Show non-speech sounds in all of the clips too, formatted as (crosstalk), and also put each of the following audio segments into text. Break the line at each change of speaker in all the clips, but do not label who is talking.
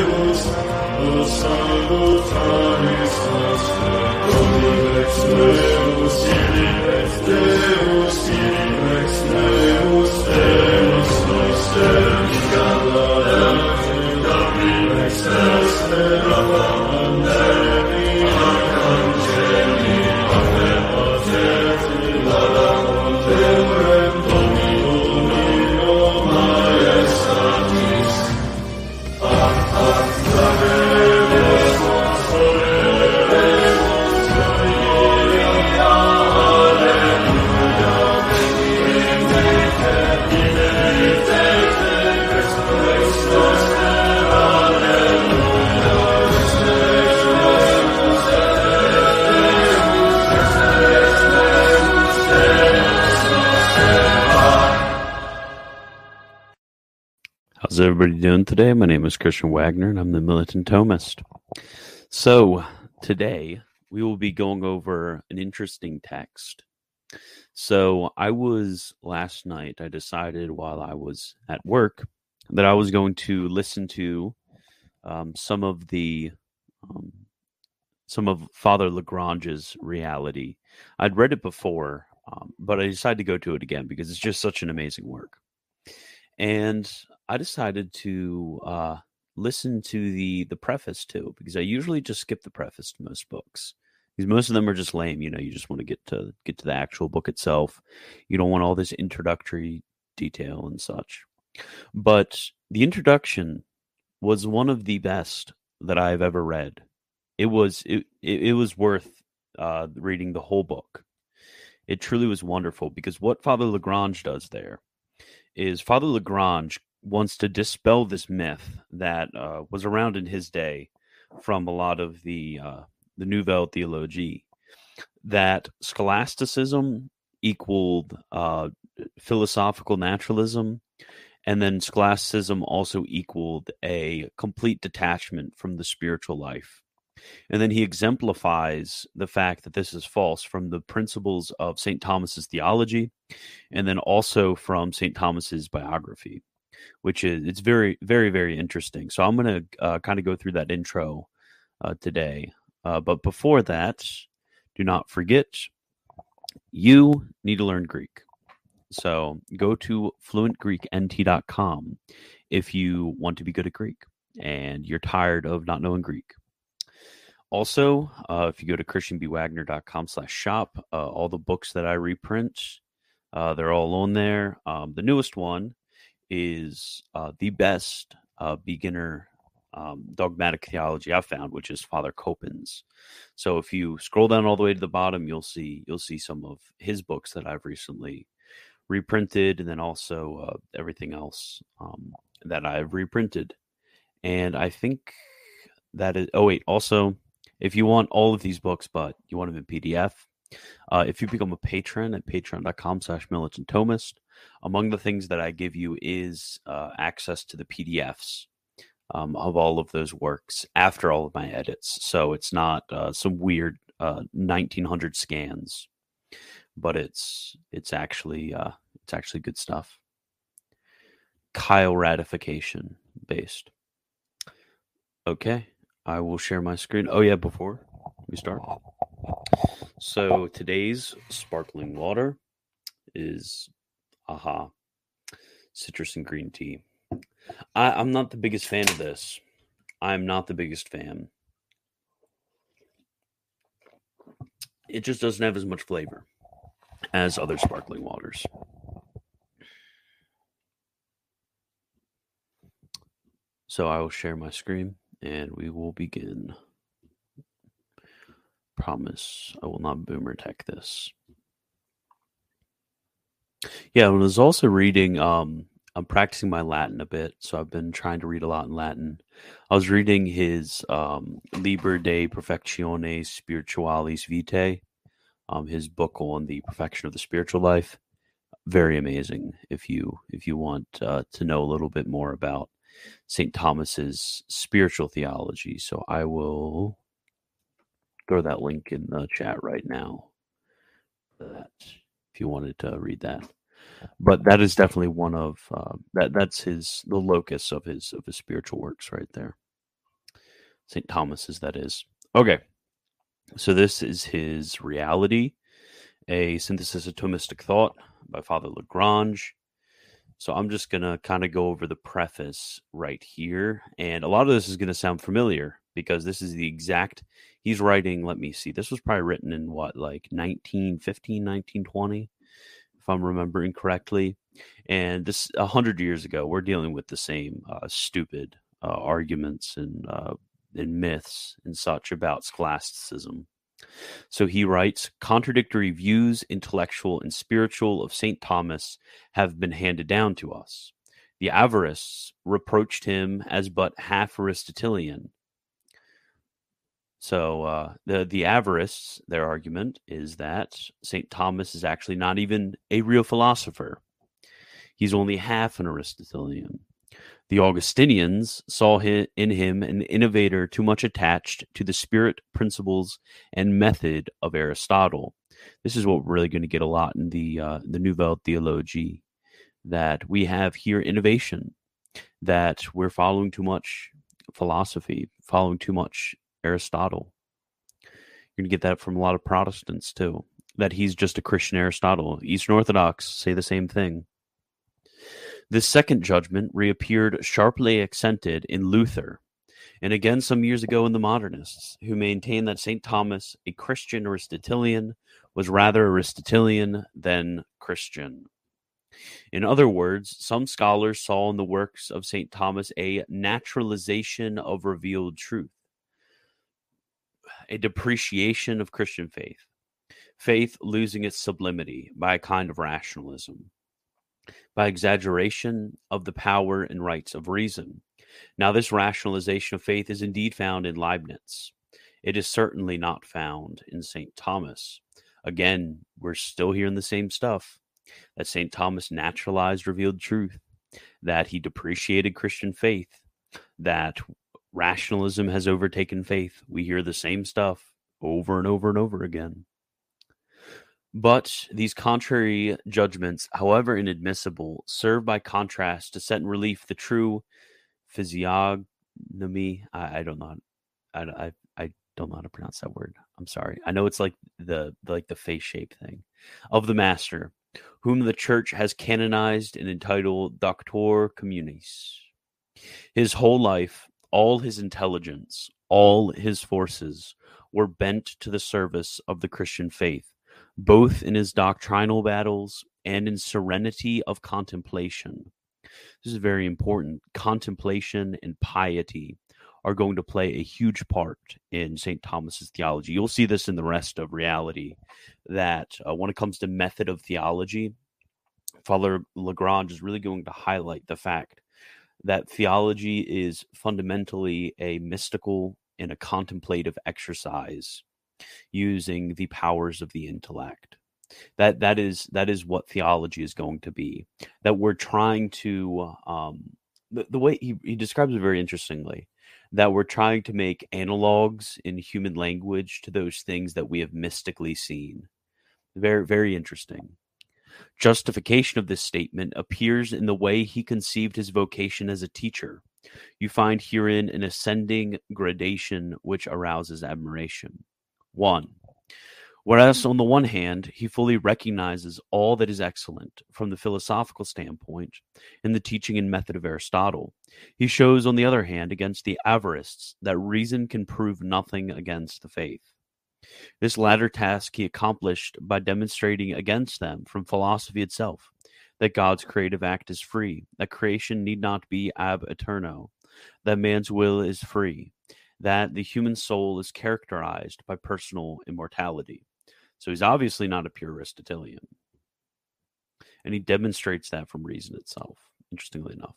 Deus,
How's everybody doing today? My name is Christian Wagner and I'm the Militant Thomist. So, today we will be going over an interesting text. So, I was last night, I decided while I was at work that I was going to listen to um, some of the um, some of Father Lagrange's reality. I'd read it before, um, but I decided to go to it again because it's just such an amazing work. And I decided to uh, listen to the the preface too because I usually just skip the preface to most books because most of them are just lame. You know, you just want to get to get to the actual book itself. You don't want all this introductory detail and such. But the introduction was one of the best that I've ever read. It was it it, it was worth uh, reading the whole book. It truly was wonderful because what Father Lagrange does there is Father Lagrange wants to dispel this myth that uh, was around in his day from a lot of the uh, the Nouvelle Theologie that scholasticism equaled uh, philosophical naturalism, and then scholasticism also equaled a complete detachment from the spiritual life. And then he exemplifies the fact that this is false from the principles of St. Thomas's theology and then also from St. Thomas's biography, which is it's very very very interesting. So I'm going to uh, kind of go through that intro uh, today. Uh, but before that, do not forget you need to learn Greek. So go to fluentgreeknt.com if you want to be good at Greek and you're tired of not knowing Greek. Also, uh, if you go to christianbwagner.com slash shop, uh, all the books that I reprint, uh, they're all on there. Um, the newest one is uh, the best uh, beginner um, dogmatic theology I've found, which is Father Copen's. So if you scroll down all the way to the bottom, you'll see you'll see some of his books that I've recently reprinted, and then also uh, everything else um, that I've reprinted. And I think that is. Oh wait, also if you want all of these books, but you want them in PDF, uh, if you become a patron at patreon.com slash militant thomist, among the things that I give you is uh, access to the PDFs um, of all of those works after all of my edits. So it's not uh, some weird 1900 uh, scans, but it's it's actually uh, it's actually good stuff. Kyle ratification based. Okay. I will share my screen. Oh, yeah, before we start. So today's sparkling water is aha citrus and green tea. I, I'm not the biggest fan of this. I'm not the biggest fan. It just doesn't have as much flavor as other sparkling waters. So I will share my screen and we will begin. Promise I will not boomer tech this. Yeah, I was also reading. Um, I'm practicing my Latin a bit, so I've been trying to read a lot in Latin. I was reading his um, Liber de Perfectione Spiritualis Vitae, um, his book on the perfection of the spiritual life. Very amazing. If you if you want uh, to know a little bit more about St. Thomas's spiritual theology. So I will throw that link in the chat right now. That if you wanted to read that, but that is definitely one of uh, that. That's his the locus of his of his spiritual works right there. St. Thomas's, that is. Okay. So this is his reality, a synthesis of Thomistic thought by Father Lagrange. So I'm just going to kind of go over the preface right here. And a lot of this is going to sound familiar because this is the exact, he's writing, let me see, this was probably written in what, like 1915, 1920, if I'm remembering correctly. And this, a hundred years ago, we're dealing with the same uh, stupid uh, arguments and, uh, and myths and such about scholasticism. So he writes contradictory views, intellectual and spiritual, of St. Thomas have been handed down to us. The Averroists reproached him as but half Aristotelian. So uh, the the Averroists, their argument is that St. Thomas is actually not even a real philosopher. He's only half an Aristotelian. The Augustinians saw in him an innovator too much attached to the spirit, principles, and method of Aristotle. This is what we're really going to get a lot in the uh, the Nouvelle Theologie. That we have here innovation, that we're following too much philosophy, following too much Aristotle. You're going to get that from a lot of Protestants too. That he's just a Christian Aristotle. Eastern Orthodox say the same thing. This second judgment reappeared sharply accented in Luther, and again some years ago in the modernists, who maintained that St. Thomas, a Christian Aristotelian, was rather Aristotelian than Christian. In other words, some scholars saw in the works of St. Thomas a naturalization of revealed truth, a depreciation of Christian faith, faith losing its sublimity by a kind of rationalism by exaggeration of the power and rights of reason. Now, this rationalization of faith is indeed found in Leibniz. It is certainly not found in St. Thomas. Again, we're still hearing the same stuff that St. Thomas naturalized revealed truth, that he depreciated Christian faith, that rationalism has overtaken faith. We hear the same stuff over and over and over again. But these contrary judgments, however inadmissible, serve by contrast to set in relief the true physiognomy. I, I don't know. I, I, I don't know how to pronounce that word. I'm sorry. I know it's like the, like the face shape thing of the master, whom the church has canonized and entitled Doctor Communis. His whole life, all his intelligence, all his forces were bent to the service of the Christian faith both in his doctrinal battles and in serenity of contemplation. This is very important. Contemplation and piety are going to play a huge part in St. Thomas's theology. You'll see this in the rest of reality that uh, when it comes to method of theology, Father Lagrange is really going to highlight the fact that theology is fundamentally a mystical and a contemplative exercise using the powers of the intellect. That that is that is what theology is going to be that we're trying to um the, the way he, he describes it very interestingly that we're trying to make analogs in human language to those things that we have mystically seen. Very very interesting justification of this statement appears in the way he conceived his vocation as a teacher you find herein an ascending gradation which arouses admiration 1. Whereas, on the one hand, he fully recognizes all that is excellent from the philosophical standpoint in the teaching and method of Aristotle, he shows, on the other hand, against the Averroists that reason can prove nothing against the faith. This latter task he accomplished by demonstrating against them from philosophy itself that God's creative act is free, that creation need not be ab eterno, that man's will is free, that the human soul is characterized by personal immortality. So he's obviously not a pure Aristotelian. And he demonstrates that from reason itself, interestingly enough.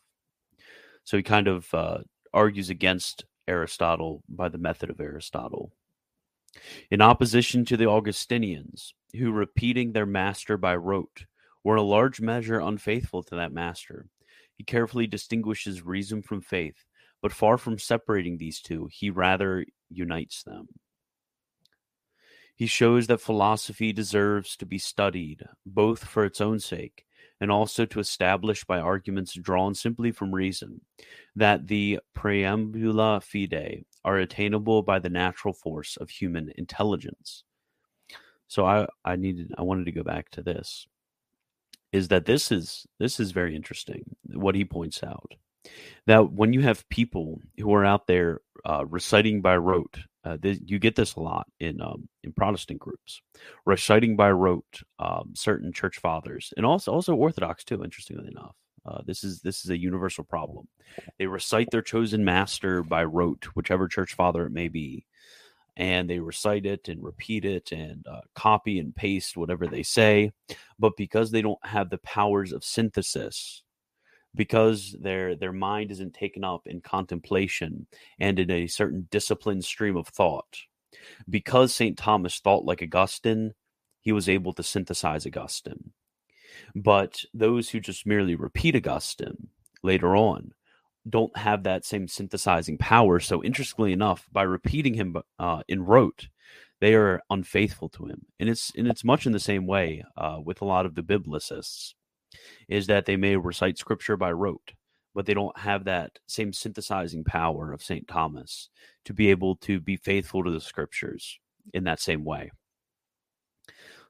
So he kind of uh, argues against Aristotle by the method of Aristotle. In opposition to the Augustinians, who, repeating their master by rote, were in a large measure unfaithful to that master, he carefully distinguishes reason from faith but far from separating these two, he rather unites them. He shows that philosophy deserves to be studied, both for its own sake and also to establish by arguments drawn simply from reason that the preambula fidei are attainable by the natural force of human intelligence. So I I needed I wanted to go back to this is that this is this is very interesting what he points out that when you have people who are out there uh, reciting by rote uh, you get this a lot in um, in Protestant groups, reciting by rote um, certain church fathers, and also also Orthodox too. Interestingly enough, uh, this is this is a universal problem. They recite their chosen master by rote, whichever church father it may be, and they recite it and repeat it and uh, copy and paste whatever they say. But because they don't have the powers of synthesis, because their their mind isn't taken up in contemplation and in a certain disciplined stream of thought, because St. Thomas thought like Augustine, he was able to synthesize Augustine. But those who just merely repeat Augustine later on don't have that same synthesizing power. So, interestingly enough, by repeating him uh, in rote, they are unfaithful to him, and it's and it's much in the same way uh, with a lot of the biblicists, is that they may recite scripture by rote, but they don't have that same synthesizing power of Saint Thomas to be able to be faithful to the scriptures in that same way.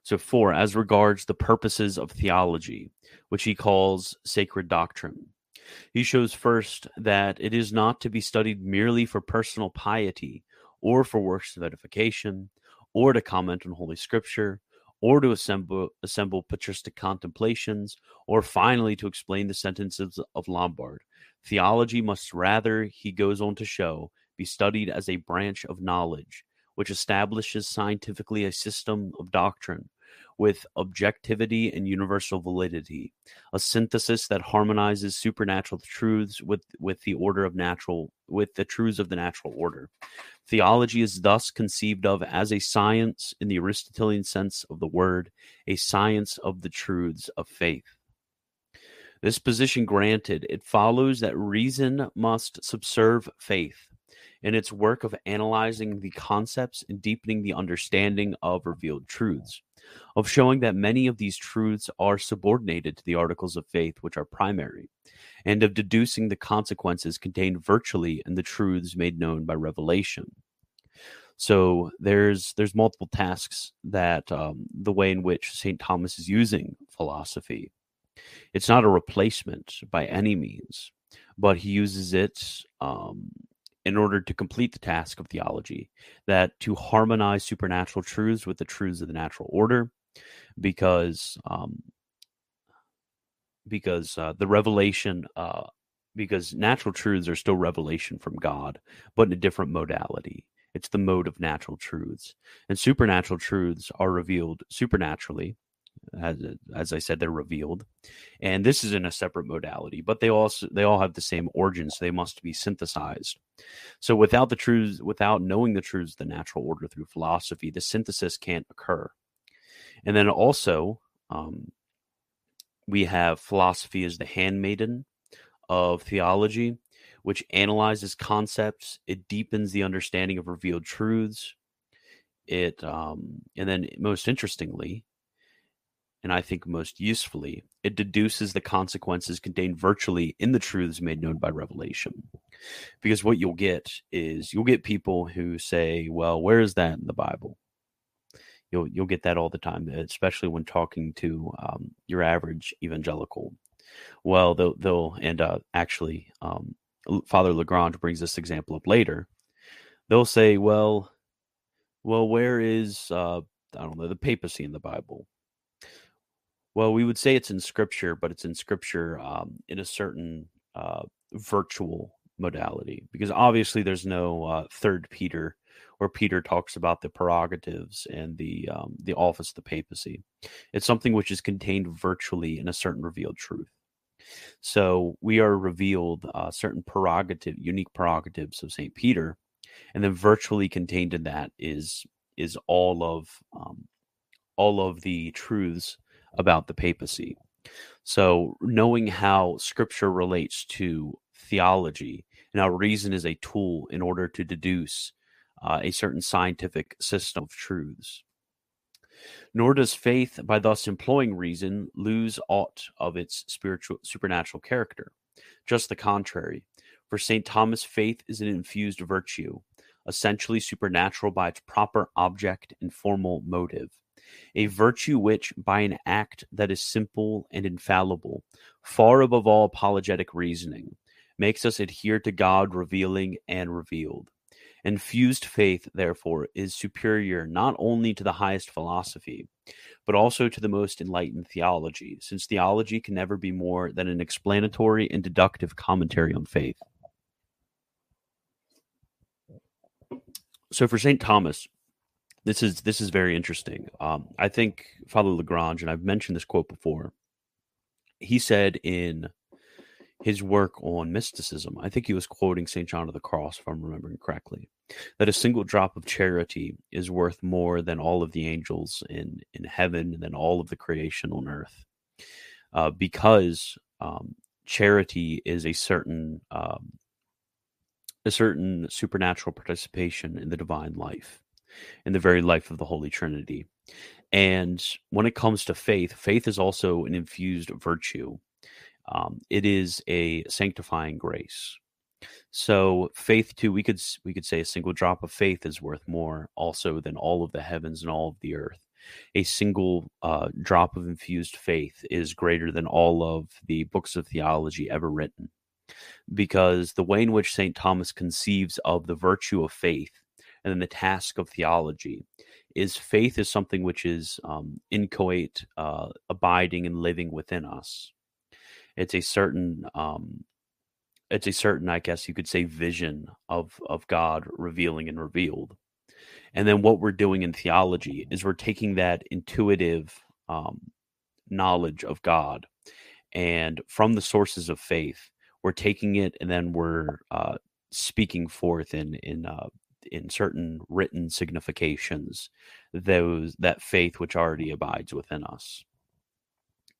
So, four, as regards the purposes of theology, which he calls sacred doctrine. He shows first that it is not to be studied merely for personal piety or for works of edification or to comment on Holy Scripture or to assemble, assemble patristic contemplations or finally to explain the sentences of Lombard. Theology must rather, he goes on to show, be studied as a branch of knowledge which establishes scientifically a system of doctrine with objectivity and universal validity, a synthesis that harmonizes supernatural truths with, with the order of natural with the truths of the natural order. Theology is thus conceived of as a science in the Aristotelian sense of the word, a science of the truths of faith. This position granted, it follows that reason must subserve faith in its work of analyzing the concepts and deepening the understanding of revealed truths of showing that many of these truths are subordinated to the articles of faith which are primary, and of deducing the consequences contained virtually in the truths made known by revelation. So there's there's multiple tasks that um, the way in which Saint Thomas is using philosophy. It's not a replacement by any means, but he uses it um, in order to complete the task of theology, that to harmonize supernatural truths with the truths of the natural order, because um, because uh, the revelation, uh, because natural truths are still revelation from God, but in a different modality. It's the mode of natural truths, and supernatural truths are revealed supernaturally as as I said, they're revealed, and this is in a separate modality, but they also they all have the same origin, so they must be synthesized. So without the truths, without knowing the truths of the natural order through philosophy, the synthesis can't occur. And then also, um, we have philosophy as the handmaiden of theology, which analyzes concepts. It deepens the understanding of revealed truths. It um, and then most interestingly, and I think most usefully, it deduces the consequences contained virtually in the truths made known by revelation. Because what you'll get is you'll get people who say, "Well, where is that in the Bible?" You'll you'll get that all the time, especially when talking to um, your average evangelical. Well, they'll they'll and uh, actually, um, Father Lagrange brings this example up later. They'll say, "Well, well, where is uh, I don't know the papacy in the Bible?" Well, we would say it's in scripture, but it's in scripture um, in a certain uh, virtual modality because obviously there's no uh, third Peter where Peter talks about the prerogatives and the um, the office of the papacy. It's something which is contained virtually in a certain revealed truth. So we are revealed uh, certain prerogative, unique prerogatives of Saint Peter, and then virtually contained in that is is all of um, all of the truths about the papacy. So, knowing how scripture relates to theology and how reason is a tool in order to deduce uh, a certain scientific system of truths. Nor does faith, by thus employing reason, lose aught of its spiritual supernatural character. Just the contrary. For St. Thomas, faith is an infused virtue, essentially supernatural by its proper object and formal motive. A virtue which, by an act that is simple and infallible, far above all apologetic reasoning, makes us adhere to God revealing and revealed. Infused faith, therefore, is superior not only to the highest philosophy, but also to the most enlightened theology, since theology can never be more than an explanatory and deductive commentary on faith. So for St. Thomas, this is this is very interesting. Um, I think Father Lagrange, and I've mentioned this quote before, he said in his work on mysticism, I think he was quoting St. John of the Cross, if I'm remembering correctly, that a single drop of charity is worth more than all of the angels in, in heaven, than all of the creation on earth. Uh, because um, charity is a certain um, a certain supernatural participation in the divine life, in the very life of the Holy Trinity. And when it comes to faith, faith is also an infused virtue. Um, it is a sanctifying grace. So faith too, we could we could say a single drop of faith is worth more also than all of the heavens and all of the earth. A single uh, drop of infused faith is greater than all of the books of theology ever written, because the way in which Saint Thomas conceives of the virtue of faith and then the task of theology is faith is something which is um, inchoate, uh, abiding and living within us. It's a certain um it's a certain i guess you could say vision of of god revealing and revealed. And then what we're doing in theology is we're taking that intuitive um, knowledge of god and from the sources of faith we're taking it and then we're uh, speaking forth in in uh, in certain written significations those that faith which already abides within us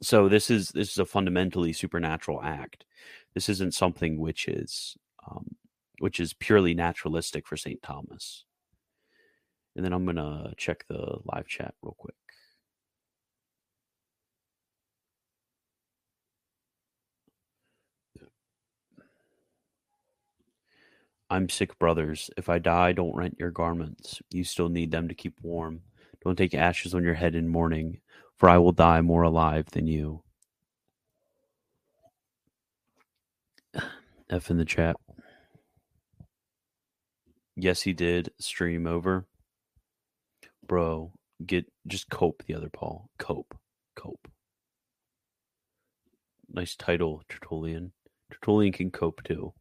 so this is this is a fundamentally supernatural act. This isn't something which is um, which is purely naturalistic for St. Thomas. And then I'm gonna check the live chat real quick. I'm sick, brothers. If I die, don't rent your garments. You still need them to keep warm. Don't take ashes on your head in mourning for I will die more alive than you. (sighs) F in the chat. Yes, he did stream over. Bro, get just cope the other Paul. Cope. Cope. Nice title, Tertullian. Tertullian can cope too.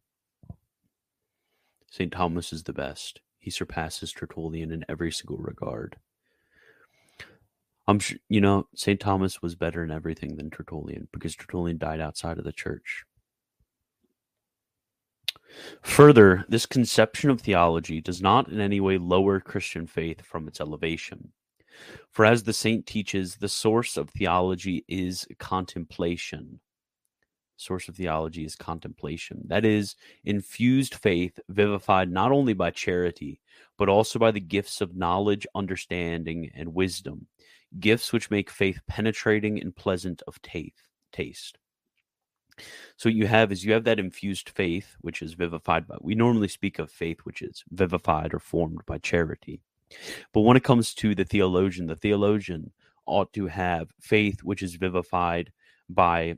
St. Thomas is the best. He surpasses Tertullian in every single regard. I'm sure, you know, St. Thomas was better in everything than Tertullian because Tertullian died outside of the church. Further, this conception of theology does not in any way lower Christian faith from its elevation. For as the saint teaches, the source of theology is contemplation. Source of theology is contemplation. That is, infused faith vivified not only by charity, but also by the gifts of knowledge, understanding, and wisdom gifts which make faith penetrating and pleasant of taste. So what you have is you have that infused faith, which is vivified by. We normally speak of faith, which is vivified or formed by charity. But when it comes to the theologian, the theologian ought to have faith, which is vivified by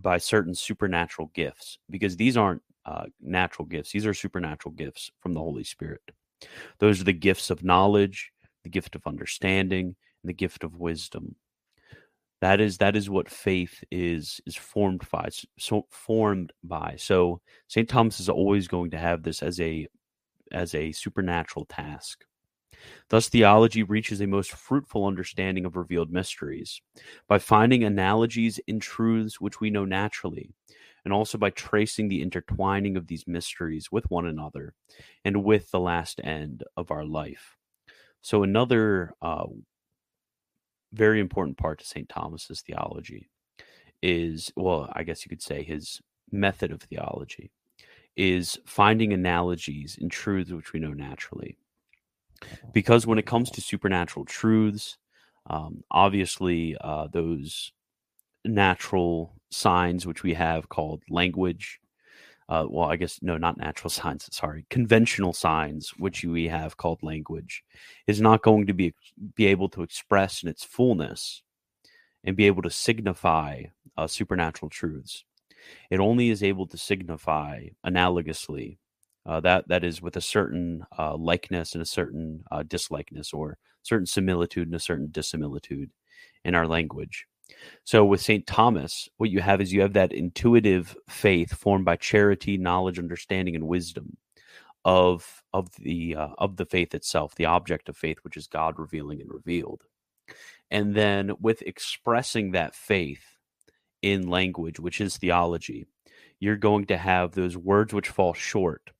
by certain supernatural gifts, because these aren't uh, natural gifts; these are supernatural gifts from the Holy Spirit. Those are the gifts of knowledge, the gift of understanding, and the gift of wisdom. That is that is what faith is is formed by. So formed by. So St. Thomas is always going to have this as a as a supernatural task. Thus, theology reaches a most fruitful understanding of revealed mysteries by finding analogies in truths which we know naturally, and also by tracing the intertwining of these mysteries with one another and with the last end of our life. So, another uh, very important part to St. Thomas's theology is, well, I guess you could say his method of theology is finding analogies in truths which we know naturally. Because when it comes to supernatural truths, Um, obviously, uh, those natural signs which we have called language. Uh, well, I guess no, not natural (laughs) signs. Sorry, conventional signs which we have called language is not going to be be able to express in its fullness and be able to signify uh, supernatural truths. It only is able to signify analogously. Uh, that that is with a certain uh, likeness and a certain uh, dislikeness, or certain similitude and a certain dissimilitude in our language. So with St. Thomas, what you have is you have that intuitive faith formed by charity, knowledge, understanding, and wisdom of of the uh, of the faith itself, the object of faith, which is God revealing and revealed. And then with expressing that faith in language, which is theology, you're going to have those words which fall short,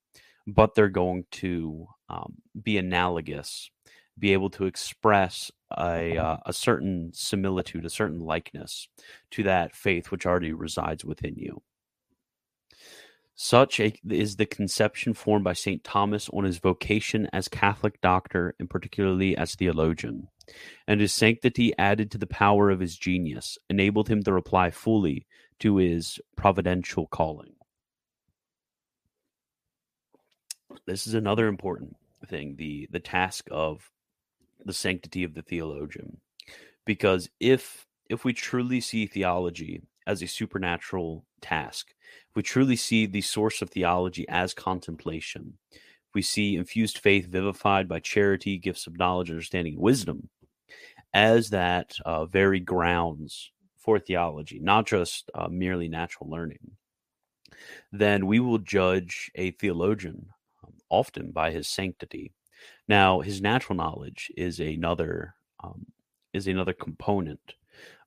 but they're going to um, be analogous, be able to express a, uh, a certain similitude, a certain likeness to that faith which already resides within you. Such a, is the conception formed by St. Thomas on his vocation as Catholic doctor and particularly as theologian and his sanctity added to the power of his genius, enabled him to reply fully to his providential calling. This is another important thing, the the task of the sanctity of the theologian. Because if if we truly see theology as a supernatural task, we truly see the source of theology as contemplation, we see infused faith vivified by charity, gifts of knowledge, understanding, and wisdom, as that uh, very grounds for theology, not just uh, merely natural learning, then we will judge a theologian often by his sanctity. Now, his natural knowledge is another um, is another component,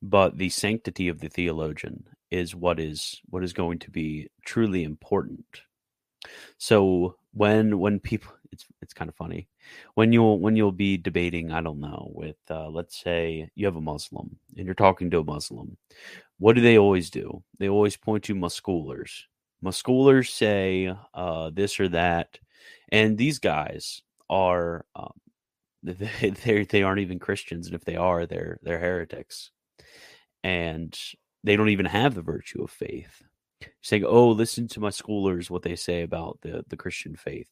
but the sanctity of the theologian is what is what is going to be truly important. So when when people (laughs) it's it's kind of funny when you'll when you'll be debating i don't know with uh, let's say you have a muslim and you're talking to a muslim what do they always do they always point to musculars musculars say uh, this or that and these guys are um, (laughs) they, they aren't even christians and if they are they're they're heretics and they don't even have the virtue of faith saying, "Oh, listen to my scholars what they say about the the Christian faith."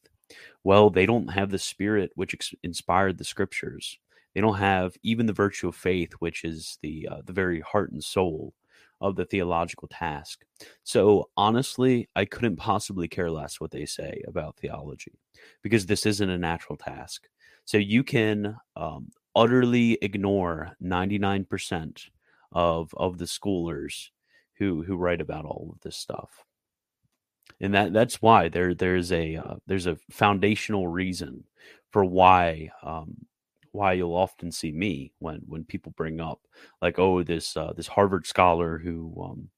Well, they don't have the spirit which ex- inspired the scriptures. They don't have even the virtue of faith, which is the uh, the very heart and soul of the theological task. So honestly, I couldn't possibly care less what they say about theology because this isn't a natural task. So you can um, utterly ignore 99% of of the schoolers who who write about all of this stuff and that that's why there there's a uh, there's a foundational reason for why um, why you'll often see me when when people bring up like oh this uh, this Harvard scholar who um,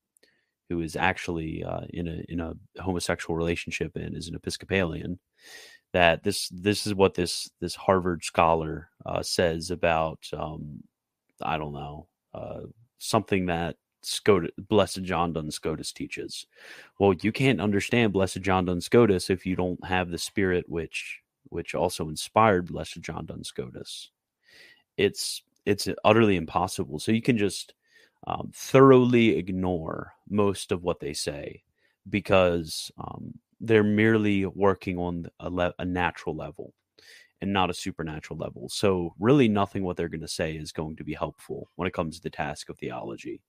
who is actually uh, in a in a homosexual relationship and is an Episcopalian that this this is what this this Harvard scholar uh, says about um, I don't know uh, something that Scotus, Blessed John Duns Scotus teaches. Well, you can't understand Blessed John Duns Scotus if you don't have the spirit which which also inspired Blessed John Duns Scotus. It's it's utterly impossible. So you can just um, thoroughly ignore most of what they say because um, they're merely working on a, le- a natural level and not a supernatural level. So, really, nothing what they're going to say is going to be helpful when it comes to the task of theology,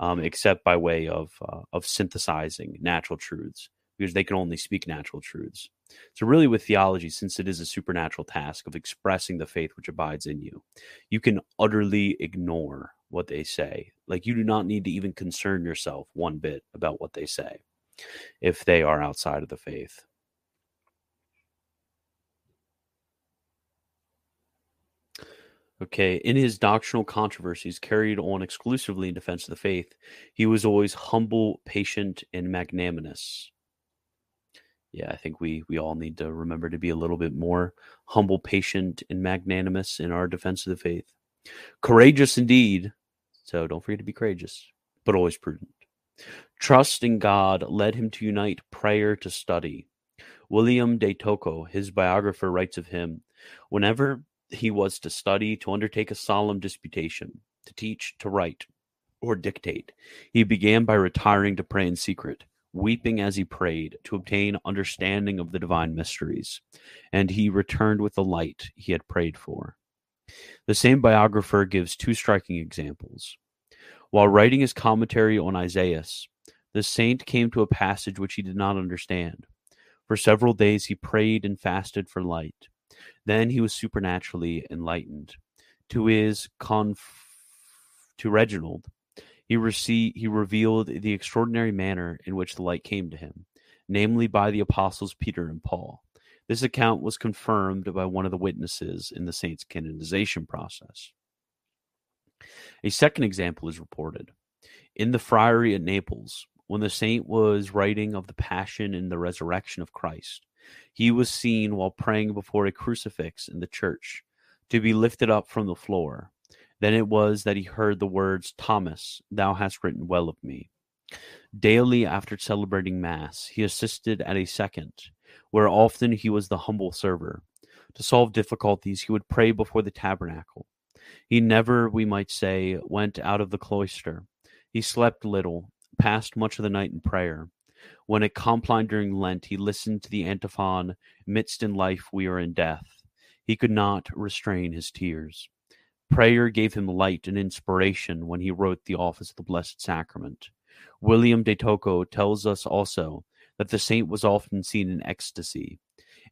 um, except by way of uh, of synthesizing natural truths, because they can only speak natural truths. So, really, with theology, since it is a supernatural task of expressing the faith which abides in you, you can utterly ignore what they say. Like, you do not need to even concern yourself one bit about what they say if they are outside of the faith. Okay, in his doctrinal controversies carried on exclusively in defense of the faith, he was always humble, patient, and magnanimous. Yeah, I think we we all need to remember to be a little bit more humble, patient, and magnanimous in our defense of the faith. Courageous indeed, so don't forget to be courageous, but always prudent. Trust in God led him to unite prayer to study. William de Tocco, his biographer, writes of him Whenever he was to study, to undertake a solemn disputation, to teach, to write, or dictate. He began by retiring to pray in secret, weeping as he prayed, to obtain understanding of the divine mysteries, and he returned with the light he had prayed for. The same biographer gives two striking examples. While writing his commentary on Isaiah, the saint came to a passage which he did not understand. For several days he prayed and fasted for light. Then he was supernaturally enlightened. To his conf- to Reginald, he received he revealed the extraordinary manner in which the light came to him, namely by the apostles Peter and Paul. This account was confirmed by one of the witnesses in the saint's canonization process. A second example is reported. In the friary at Naples, when the saint was writing of the passion and the resurrection of Christ, he was seen while praying before a crucifix in the church to be lifted up from the floor. Then it was that he heard the words, Thomas, thou hast written well of me. Daily after celebrating Mass, he assisted at a second, where often he was the humble server. To solve difficulties, he would pray before the tabernacle. He never, we might say, went out of the cloister. He slept little, passed much of the night in prayer. When at Compline during Lent, he listened to the antiphon, Midst in life we are in death. He could not restrain his tears. Prayer gave him light and inspiration when he wrote the Office of the Blessed Sacrament. William de Tocco tells us also that the saint was often seen in ecstasy,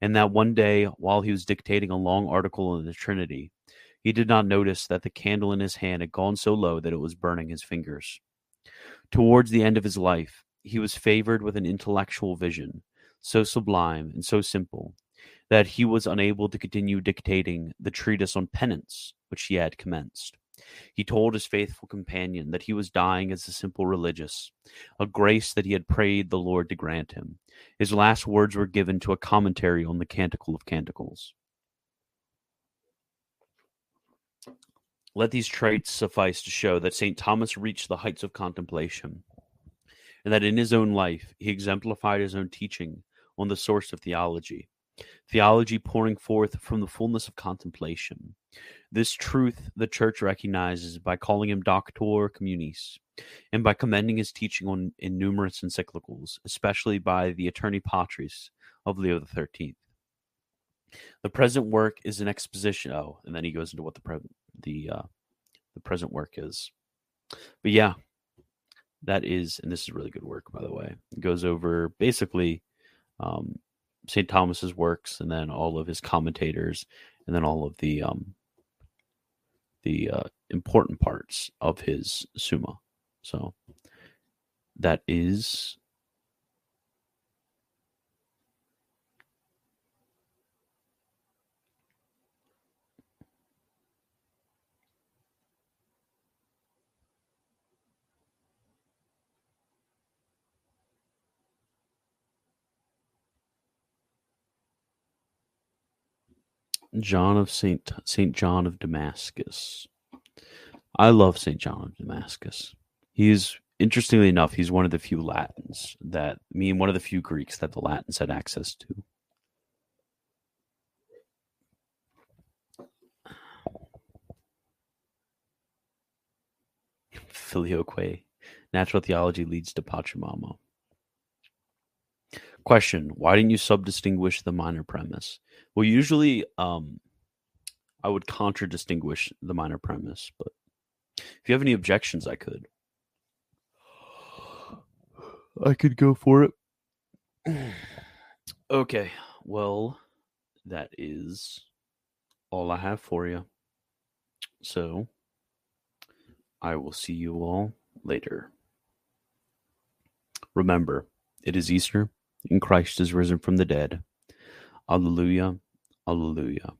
and that one day, while he was dictating a long article on the Trinity, he did not notice that the candle in his hand had gone so low that it was burning his fingers. Towards the end of his life, he was favored with an intellectual vision, so sublime and so simple, that he was unable to continue dictating the treatise on penance which he had commenced. He told his faithful companion that he was dying as a simple religious, a grace that he had prayed the Lord to grant him. His last words were given to a commentary on the Canticle of Canticles. Let these traits suffice to show that St. Thomas reached the heights of contemplation, and that in his own life he exemplified his own teaching on the source of theology, theology pouring forth from the fullness of contemplation. This truth the Church recognizes by calling him Doctor Communis, and by commending his teaching on in numerous encyclicals, especially by the Aeterni Patris of Leo XIII. The present work is an exposition. Oh, and then he goes into what the pre- the uh, the present work is. But yeah, that is, and this is really good work, by the way. It goes over basically um, St. Thomas's works, and then all of his commentators, and then all of the um, the uh, important parts of his Summa. So that is John of Saint Saint John of Damascus. I love Saint John of Damascus. He's interestingly enough, he's one of the few Latins that I mean one of the few Greeks that the Latins had access to. (laughs) Filioque. Natural theology leads to Pachamama. Question: Why didn't you subdistinguish the minor premise? Well, usually, um, I would contradistinguish the minor premise, but if you have any objections, I could. I could go for it. (clears throat) okay, well, that is all I have for you. So, I will see you all later. Remember, it is Easter and Christ is risen from the dead. Alleluia, alleluia.